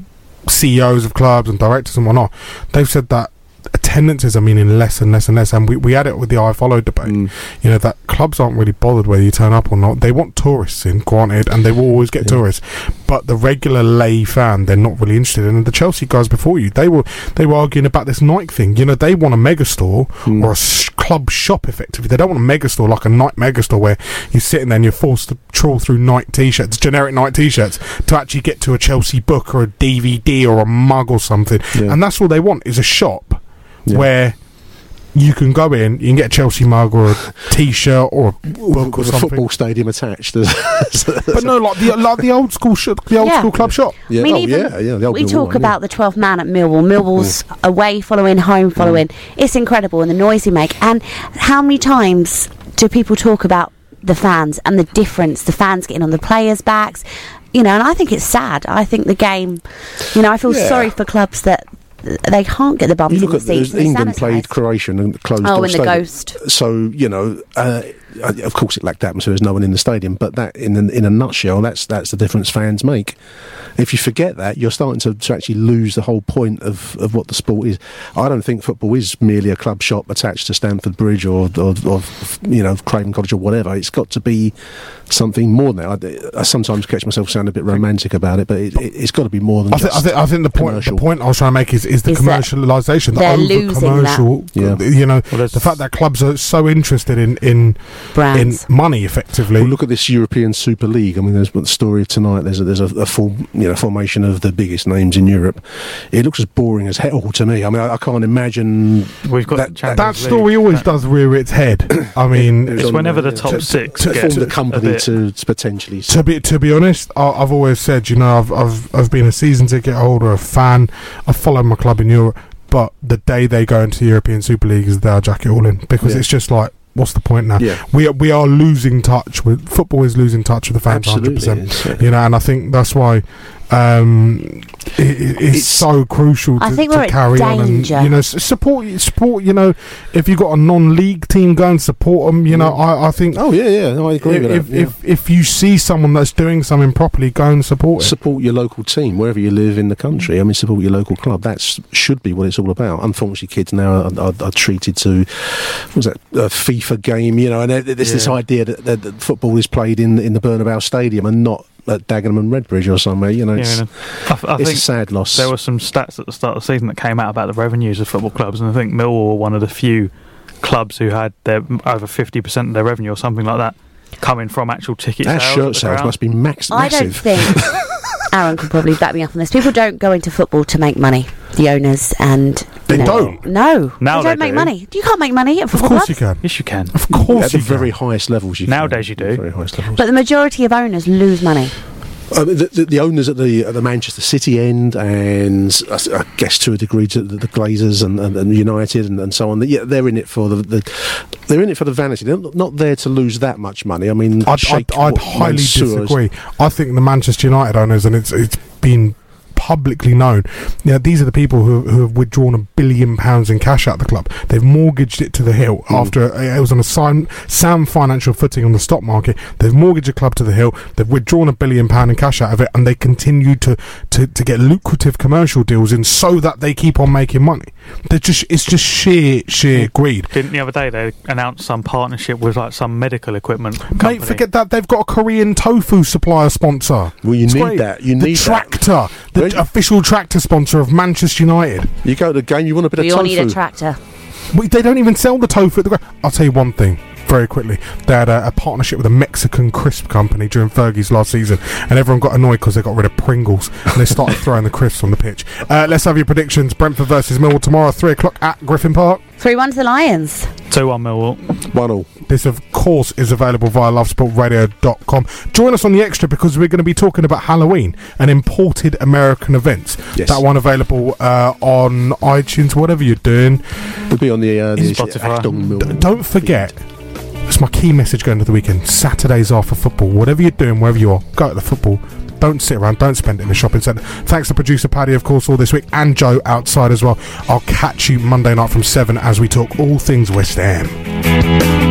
CEOs of clubs and directors and whatnot. They've said that attendances are meaning less and less and less. And we, we had it with the iFollow debate. Mm. You know that clubs aren't really bothered whether you turn up or not. They want tourists in, granted, and they will always get Yeah. tourists. But the regular lay fan, they're not really interested in. And the Chelsea guys before you, they were they were arguing about this Nike thing. You know, they want a mega store Mm. or a s- club shop, effectively. They don't want a mega store like a Nike mega store where you're sitting there and you're forced to trawl through Nike t-shirts, generic Nike t-shirts, to actually get to a Chelsea book or a DVD or a mug or something. Yeah. And that's all they want is a shop Yeah. where you can go in, you can get a Chelsea mug or a T-shirt or a book or with a football stadium attached. But no, like the like the old school sh- the old Yeah. school club shop. yeah. I mean, oh, even yeah, yeah. the old we Millwall talk one, yeah. about the 12th man at Millwall. Millwall's mm. away following, home mm. following. It's incredible and the noise they make. And how many times do people talk about the fans and the difference the fans getting on the players' backs? You know, and I think it's sad. I think the game, you know, I feel Yeah. sorry for clubs that they can't get the bums You look at the, England played. Croatia and closed Oh, door in the. Ghost. So you know, uh, of course, it lacked atmosphere. There's no one in the stadium. But that, in a, in a nutshell, that's that's the difference fans make. If you forget that, you're starting to, to actually lose the whole point of, of what the sport is. I don't think football is merely a club shop attached to Stamford Bridge or, or, or you know Craven Cottage or whatever. It's got to be something more than that. I, I sometimes catch myself sounding a bit romantic about it, but it, it, it's got to be more than I, think just. I think I think the point the point I was trying to make is, is the Is that commercialisation, the they're over commercial. Yeah. You know, Well, the fact that clubs are so interested in in Brands. in money, effectively. Well, look at this European Super League. I mean, there's the story of tonight. There's a, there's a, a full you know formation of the biggest names in Europe. It looks as boring as hell to me. I mean, I, I can't imagine. We've got that- Champions that story always does rear its head. I mean, It was It's whenever the uh, top to- six to- get form the company to, to potentially. to be to be honest, I, I've always said, you know, I've I've I've been a season ticket holder, a fan. I follow my club in Europe, but the day they go into the European Super League is they'll jack it all in because Yeah. it's just like, what's the point now? Yeah. We are, we are losing touch with football is losing touch with the fans, Absolutely, percent. it's, uh, You know, and I think that's why um, it, it- it's, so crucial to, I think to we're at carry on and you know support support you know if you've got a non-league team go and support them you know I, I think Oh yeah, yeah, no, I agree if, with if, that. yeah. if if you see someone that's doing something properly go and support it support your local team wherever you live in the country. I mean, support your local club. That should be what it's all about. Unfortunately, kids now are, are, are treated to what was that a FIFA game, you know, and there- there's this idea that, that, that football is played in in the Bernabeu Stadium and not at Dagenham and Redbridge or somewhere. You know, it's, Yeah, and I, I it's think a sad loss. there were some stats at the start of the season that came out about the revenues of football clubs, and I think Millwall were one of the few clubs who had their over fifty percent of their revenue or something like that coming from actual ticket Our sales. at shirt sales ground. must be max- I don't think Aaron could probably back me up on this. People don't go into football to make money. The owners and They you know- don't? No, Now they don't they make do. money. You can't make money at of course clubs. you can Yes, you can. of course, at the you very highest levels. You Nowadays can. you do. Very highest levels. But the majority of owners lose money. Uh, the, the, the owners at the at the Manchester City end, and I, I guess to a degree to the, the Glazers and, and, and United and, and so on. Yeah, they're in it for the, the they're in it for the vanity. They're not, not there to lose that much money. I mean, I'd, I'd, I'd highly Mansour's- disagree. I think the Manchester United owners, and it's it's been publicly known, yeah, these are the people who, who have withdrawn a billion pounds in cash out of the club. They've mortgaged it to the hill Hmm. after uh, it was on a sound, sound financial footing on the stock market. They've mortgaged a club to the hill. They've withdrawn a billion pound in cash out of it, and they continue to, to, to get lucrative commercial deals in so that they keep on making money. They're just it's just sheer sheer greed. Didn't the other day they announced some partnership with like some medical equipment company? Mate, forget that. They've got a Korean tofu supplier sponsor. Well, you It's need great. that. You the need that. tractor, the Where- official tractor sponsor of Manchester United. You go to the game, you want a bit We of all need a tractor. We, they don't even sell the tofu at the ground. I'll tell you one thing very quickly. They had a, a partnership with a Mexican crisp company during Fergie's last season, and everyone got annoyed because they got rid of Pringles and they started throwing the crisps on the pitch. Uh, let's have your predictions. Brentford versus Millwall tomorrow, three o'clock at Griffin Park. 3 1 to the Lions. Two one Millwall. One all. This, of course, is available via lovesportradio.com. Join us on the extra because we're going to be talking about Halloween and imported American events. Yes. That one available uh, on iTunes, whatever you're doing. We'll be on the, uh, the Spotify. Achtung D- don't forget, it's my key message going to the weekend. Saturdays are for football. Whatever you're doing, wherever you are, go to the football. Don't sit around. Don't spend it in the shopping centre. Thanks to producer Paddy, of course, all this week, and Joe outside as well. I'll catch you Monday night from 7 as we talk all things West Ham.